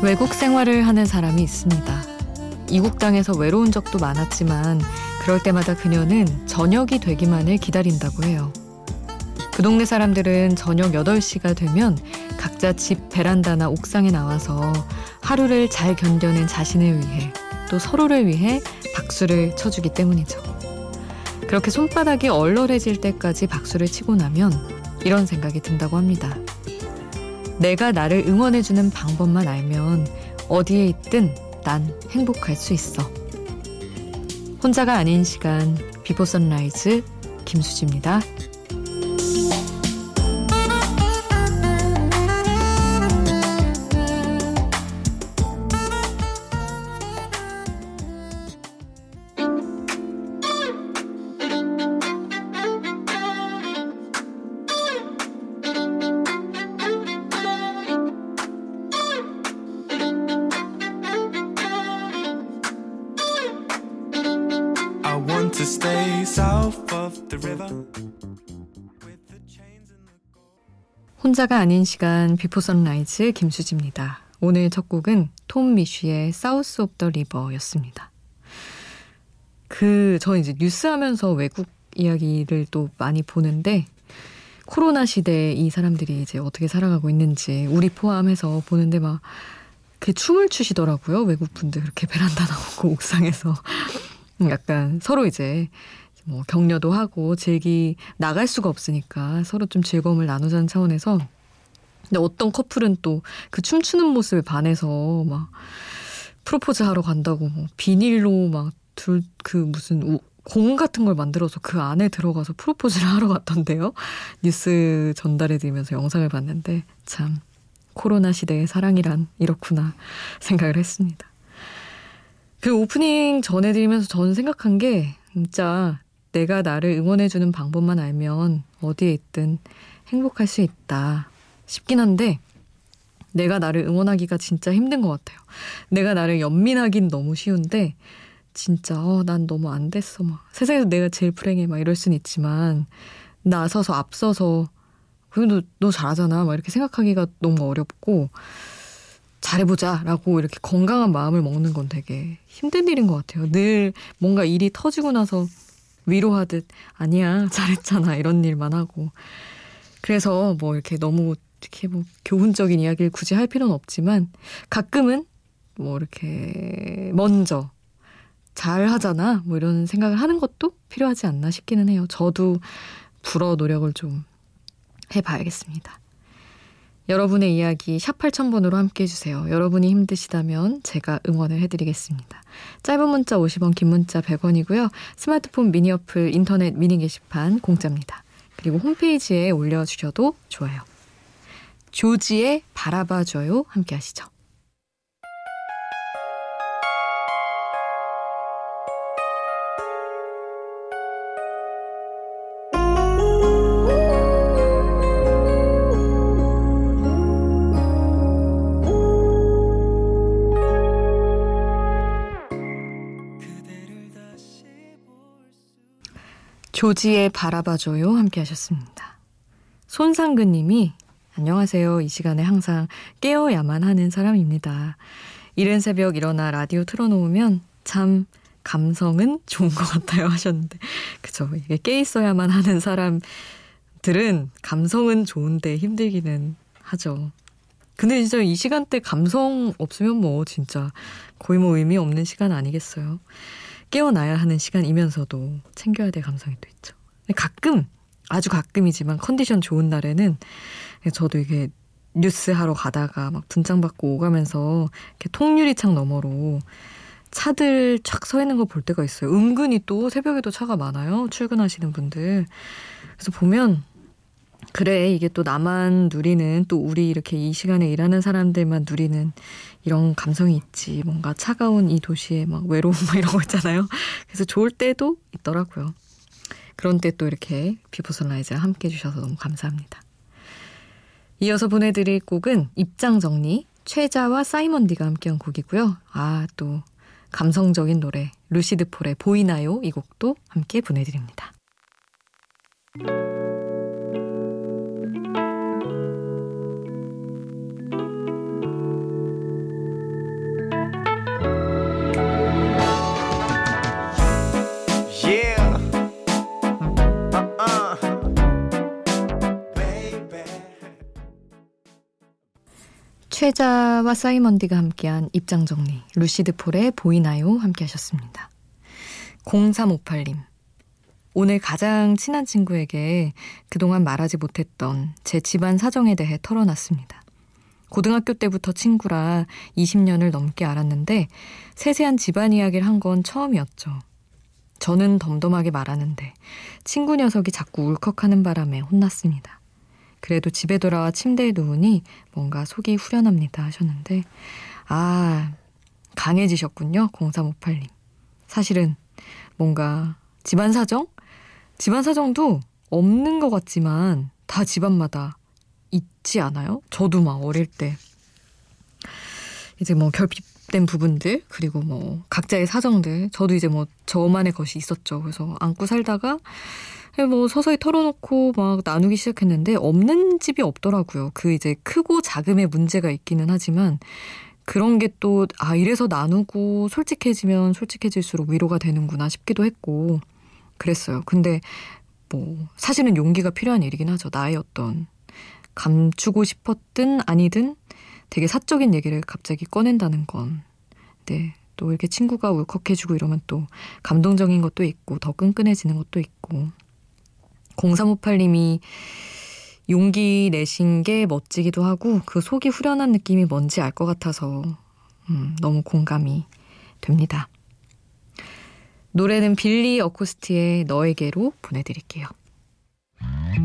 외국 생활을 하는 사람이 있습니다. 이국 땅에서 외로운 적도 많았지만 그럴 때마다 그녀는 저녁이 되기만을 기다린다고 해요. 그 동네 사람들은 저녁 8시가 되면 각자 집 베란다나 옥상에 나와서 하루를 잘 견뎌낸 자신을 위해 또 서로를 위해 박수를 쳐주기 때문이죠. 그렇게 손바닥이 얼얼해질 때까지 박수를 치고 나면 이런 생각이 든다고 합니다. 내가 나를 응원해주는 방법만 알면 어디에 있든 난 행복할 수 있어. 혼자가 아닌 시간 비포 선라이즈 김수지입니다. Stay south of the river. 혼자가 아닌 시간 비포 선라이즈 김수지입니다. 오늘 첫 곡은 톰 미쉬의 South of the River였습니다. 그, 저 이제 뉴스 하면서 외국 이야기를 또 많이 보는데, 코로나 시대에 이 사람들이 이제 어떻게 살아가고 있는지, 우리 포함해서 보는데 막, 그 춤을 추시더라고요. 외국 분들 그렇게 베란다 나오고 옥상에서. 약간 서로 이제 뭐 격려도 하고 즐기 나갈 수가 없으니까 서로 좀 즐거움을 나누자는 차원에서 근데 어떤 커플은 또 그 춤추는 모습에 반해서 막 프로포즈 하러 간다고 뭐 비닐로 막 둘 그 무슨 우, 공 같은 걸 만들어서 그 안에 들어가서 프로포즈를 하러 갔던데요. 뉴스 전달해드리면서 영상을 봤는데 참 코로나 시대의 사랑이란 이렇구나 생각을 했습니다. 그 오프닝 전해드리면서 저는 생각한 게 진짜 내가 나를 응원해주는 방법만 알면 어디에 있든 행복할 수 있다 싶긴 한데 내가 나를 응원하기가 진짜 힘든 것 같아요. 내가 나를 연민하긴 너무 쉬운데 진짜 어, 난 너무 안 됐어. 막 세상에서 내가 제일 불행해. 막 이럴 순 있지만 나서서 앞서서 그래도 너 잘하잖아. 막 이렇게 생각하기가 너무 어렵고 잘해보자라고 이렇게 건강한 마음을 먹는 건 되게 힘든 일인 것 같아요. 늘 뭔가 일이 터지고 나서 위로하듯 아니야 잘했잖아 이런 일만 하고 그래서 뭐 이렇게 너무 이렇게 뭐 교훈적인 이야기를 굳이 할 필요는 없지만 가끔은 뭐 이렇게 먼저 잘 하잖아 뭐 이런 생각을 하는 것도 필요하지 않나 싶기는 해요. 저도 불어 노력을 좀 해봐야겠습니다. 여러분의 이야기 샵 8000번으로 함께 해주세요. 여러분이 힘드시다면 제가 응원을 해드리겠습니다. 짧은 문자 50원, 긴 문자 100원이고요. 스마트폰 미니 어플, 인터넷 미니 게시판 공짜입니다. 그리고 홈페이지에 올려주셔도 좋아요. 조지의 바라봐줘요 함께 하시죠. 조지의 바라봐줘요 함께 하셨습니다. 손상근 님이 안녕하세요. 이 시간에 항상 깨어야만 하는 사람입니다. 이른 새벽 일어나 라디오 틀어놓으면 참 감성은 좋은 것 같아요 하셨는데 그죠 이게 깨 있어야만 하는 사람들은 감성은 좋은데 힘들기는 하죠. 근데 진짜 이 시간대 감성 없으면 뭐 진짜 거의 뭐 의미 없는 시간 아니겠어요. 깨어나야 하는 시간이면서도 챙겨야 될 감성이 또 있죠. 가끔 아주 가끔이지만 컨디션 좋은 날에는 저도 이게 뉴스 하러 가다가 막 분장 받고 오가면서 이렇게 통유리창 너머로 차들 쫙서 있는 거 볼 때가 있어요. 은근히 또 새벽에도 차가 많아요. 출근하시는 분들. 그래서 보면 그래 이게 또 나만 누리는 또 우리 이렇게 이 시간에 일하는 사람들만 누리는 이런 감성이 있지. 뭔가 차가운 이 도시에 막 외로움 막 이런 거 있잖아요. 그래서 좋을 때도 있더라고요. 그런 때 또 이렇게 비포 선라이즈와 함께 해주셔서 너무 감사합니다. 이어서 보내드릴 곡은 입장 정리 최자와 사이먼디가 함께한 곡이고요. 아 또 감성적인 노래 루시드 폴의 보이나요? 이 곡도 함께 보내드립니다. 최자와 사이먼디가 함께한 입장 정리, 루시드 폴의 보이나요? 함께 하셨습니다. 0358님. 오늘 가장 친한 친구에게 그동안 말하지 못했던 제 집안 사정에 대해 털어놨습니다. 고등학교 때부터 친구라 20년을 넘게 알았는데 세세한 집안 이야기를 한 건 처음이었죠. 저는 덤덤하게 말하는데 친구 녀석이 자꾸 울컥하는 바람에 혼났습니다. 그래도 집에 돌아와 침대에 누우니 뭔가 속이 후련합니다 하셨는데 아 강해지셨군요 0358님. 사실은 뭔가 집안 사정? 집안 사정도 없는 것 같지만 다 집안마다 있지 않아요? 저도 막 어릴 때 이제 뭐 결핍된 부분들 그리고 뭐 각자의 사정들 저도 이제 뭐 저만의 것이 있었죠. 그래서 안고 살다가 뭐 서서히 털어놓고 막 나누기 시작했는데 없는 집이 없더라고요. 그 이제 크고 작음의 문제가 있기는 하지만 그런 게 또 아 이래서 나누고 솔직해지면 솔직해질수록 위로가 되는구나 싶기도 했고 그랬어요. 근데 뭐 사실은 용기가 필요한 일이긴 하죠. 나의 어떤 감추고 싶었든 아니든 되게 사적인 얘기를 갑자기 꺼낸다는 건. 네. 또 이렇게 친구가 울컥해주고 이러면 또 감동적인 것도 있고 더 끈끈해지는 것도 있고. 0358님이 용기 내신 게 멋지기도 하고 그 속이 후련한 느낌이 뭔지 알 것 같아서 음, 너무 공감이 됩니다. 노래는 빌리 어쿠스티의 너에게로 보내드릴게요. 새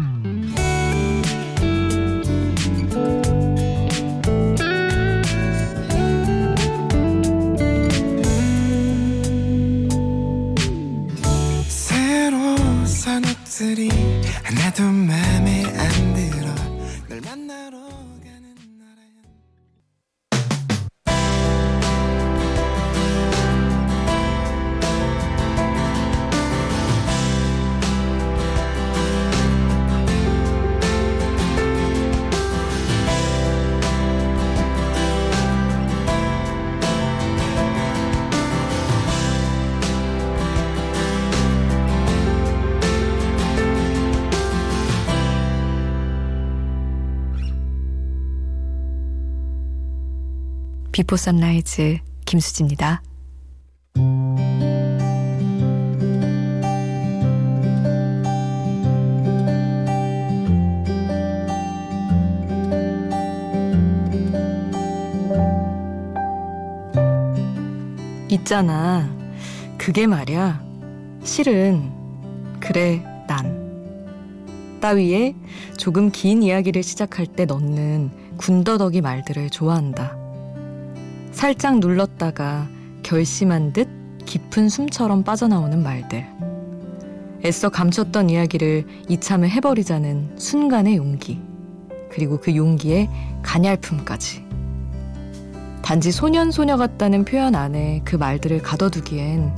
하나 비포 선라이즈 김수지입니다. 있잖아. 그게 말야. 실은 그래 난 따위에 조금 긴 이야기를 시작할 때 넣는 군더더기 말들을 좋아한다. 살짝 눌렀다가 결심한 듯 깊은 숨처럼 빠져나오는 말들. 애써 감췄던 이야기를 이참에 해버리자는 순간의 용기. 그리고 그 용기의 가냘픔까지. 단지 소년 소녀 같다는 표현 안에 그 말들을 가둬두기엔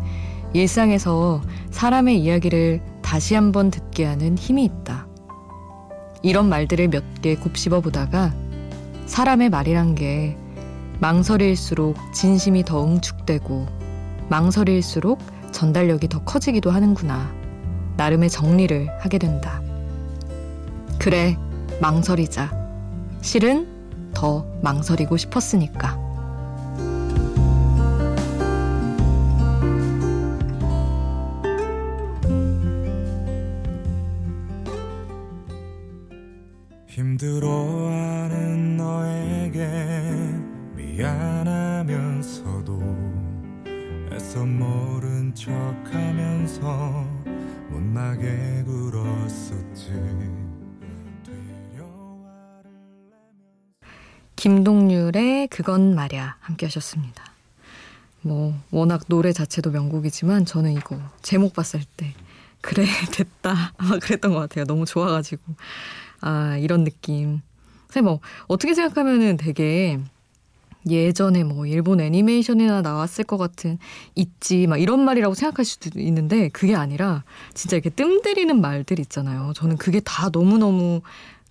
일상에서 사람의 이야기를 다시 한번 듣게 하는 힘이 있다. 이런 말들을 몇 개 곱씹어 보다가 사람의 말이란 게 망설일수록 진심이 더 응축되고 망설일수록 전달력이 더 커지기도 하는구나. 나름의 정리를 하게 된다. 그래, 망설이자. 실은 더 망설이고 싶었으니까. 힘들어 김동률의 그건 말야 함께 하셨습니다. 뭐 워낙 노래 자체도 명곡이지만 저는 이거 제목 봤을 때 그래 됐다 아마 그랬던 것 같아요. 너무 좋아가지고 아 이런 느낌. 사실 뭐 어떻게 생각하면은 되게 예전에 뭐 일본 애니메이션이나 나왔을 것 같은 있지 막 이런 말이라고 생각할 수도 있는데 그게 아니라 진짜 이렇게 뜸 들이는 말들 있잖아요. 저는 그게 다 너무너무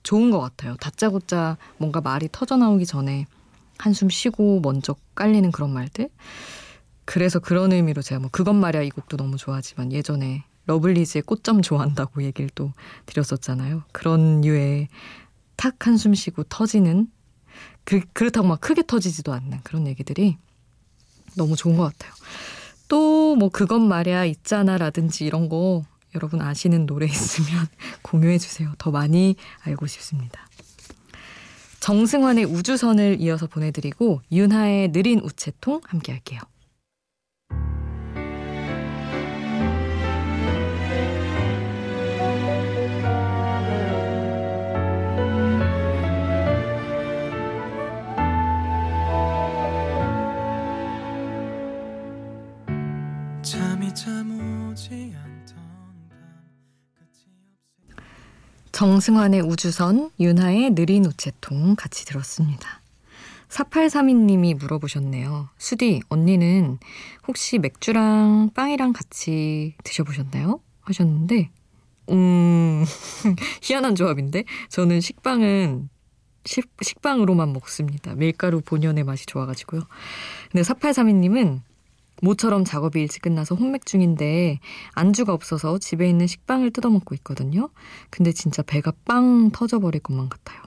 좋은 것 같아요. 다짜고짜 뭔가 말이 터져 나오기 전에 한숨 쉬고 먼저 깔리는 그런 말들. 그래서 그런 의미로 제가 뭐 그것 말이야 이 곡도 너무 좋아하지만 예전에 러블리즈의 꽃점 좋아한다고 얘기를 또 드렸었잖아요. 그런 류의 탁 한숨 쉬고 터지는 그, 그렇다고 막 크게 터지지도 않는 그런 얘기들이 너무 좋은 것 같아요. 또 뭐 그것 말이야 있잖아 라든지 이런 거 여러분 아시는 노래 있으면 공유해 주세요. 더 많이 알고 싶습니다. 정승환의 우주선을 이어서 보내드리고 윤하의 느린 우체통 함께 할게요. 정승환의 우주선, 윤하의 느린 우체통 같이 들었습니다. 4832님이 물어보셨네요. 수디, 언니는 혹시 맥주랑 빵이랑 같이 드셔보셨나요? 하셨는데, 음, 희한한 조합인데? 저는 식빵은 식, 식빵으로만 먹습니다. 밀가루 본연의 맛이 좋아가지고요. 근데 4832님은 모처럼 작업이 일찍 끝나서 혼맥 중인데 안주가 없어서 집에 있는 식빵을 뜯어먹고 있거든요. 근데 진짜 배가 빵 터져버릴 것만 같아요.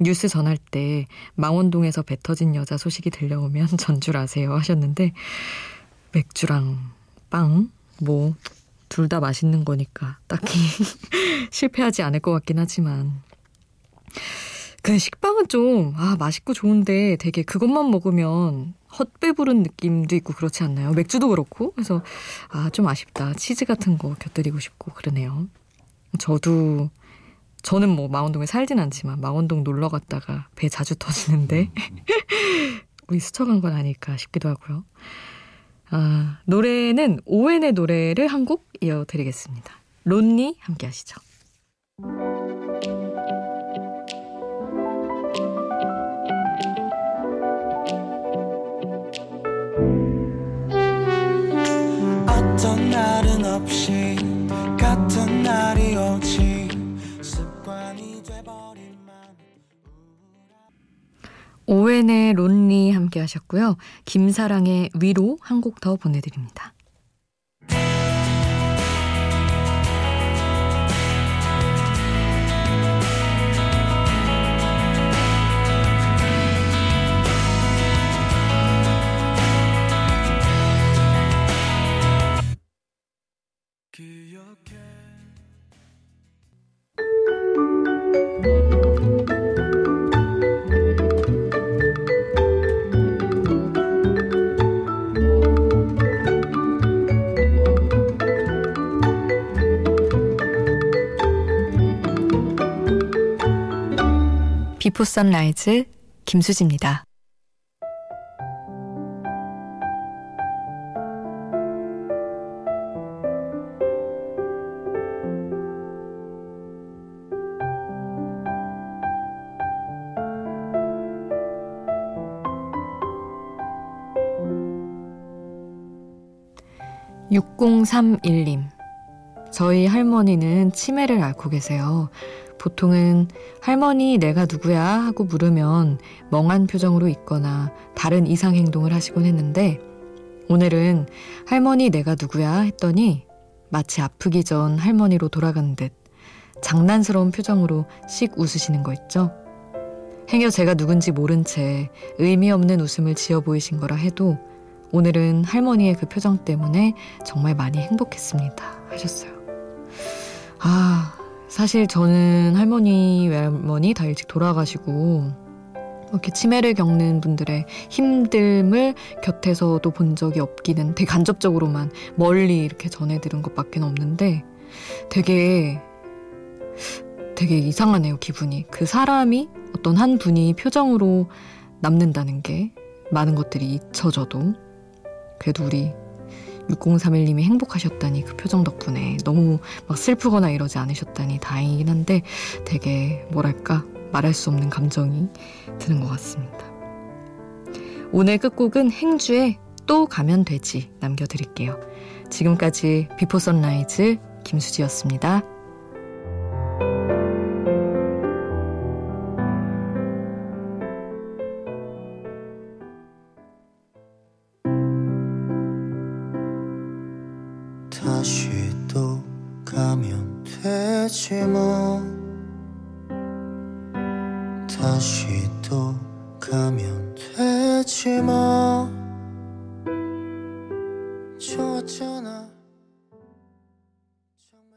뉴스 전할 때 망원동에서 배 터진 여자 소식이 들려오면 전줄 아세요 하셨는데 맥주랑 빵 뭐 둘 다 맛있는 거니까 딱히 실패하지 않을 것 같긴 하지만 그 식빵은 좀, 아, 맛있고 좋은데 되게 그것만 먹으면 헛배부른 느낌도 있고 그렇지 않나요? 맥주도 그렇고. 그래서, 아, 좀 아쉽다. 치즈 같은 거 곁들이고 싶고 그러네요. 저도, 저는 뭐 망원동에 살진 않지만 망원동 놀러 갔다가 배 자주 터지는데, 우리 스쳐간 건 아닐까 싶기도 하고요. 아, 노래는 오웬의 노래를 한 곡 이어드리겠습니다. 론니 함께 하시죠. 오웬의 론리 함께 하셨고요. 김사랑의 위로 한 곡 더 보내드립니다. 비포 선라이즈 김수지입니다. (6031님) 저희 할머니는 치매를 앓고 계세요. 보통은 할머니 내가 누구야 하고 물으면 멍한 표정으로 있거나 다른 이상 행동을 하시곤 했는데 오늘은 할머니 내가 누구야 했더니 마치 아프기 전 할머니로 돌아간 듯 장난스러운 표정으로 씩 웃으시는 거 있죠? 행여 제가 누군지 모른 채 의미 없는 웃음을 지어 보이신 거라 해도 오늘은 할머니의 그 표정 때문에 정말 많이 행복했습니다. 하셨어요. 아, 사실 저는 할머니, 외할머니 다 일찍 돌아가시고 이렇게 치매를 겪는 분들의 힘듦을 곁에서도 본 적이 없기는 되게 간접적으로만 멀리 이렇게 전해 들은 것밖에 없는데 되게 되게 이상하네요 기분이. 그 사람이 어떤 한 분이 표정으로 남는다는 게 많은 것들이 잊혀져도 그래도 우리 6031님이 행복하셨다니 그 표정 덕분에 너무 막 슬프거나 이러지 않으셨다니 다행이긴 한데 되게 뭐랄까 말할 수 없는 감정이 드는 것 같습니다. 오늘 끝곡은 행주의 또 가면 되지 남겨드릴게요. 지금까지 비포 선라이즈 김수지였습니다.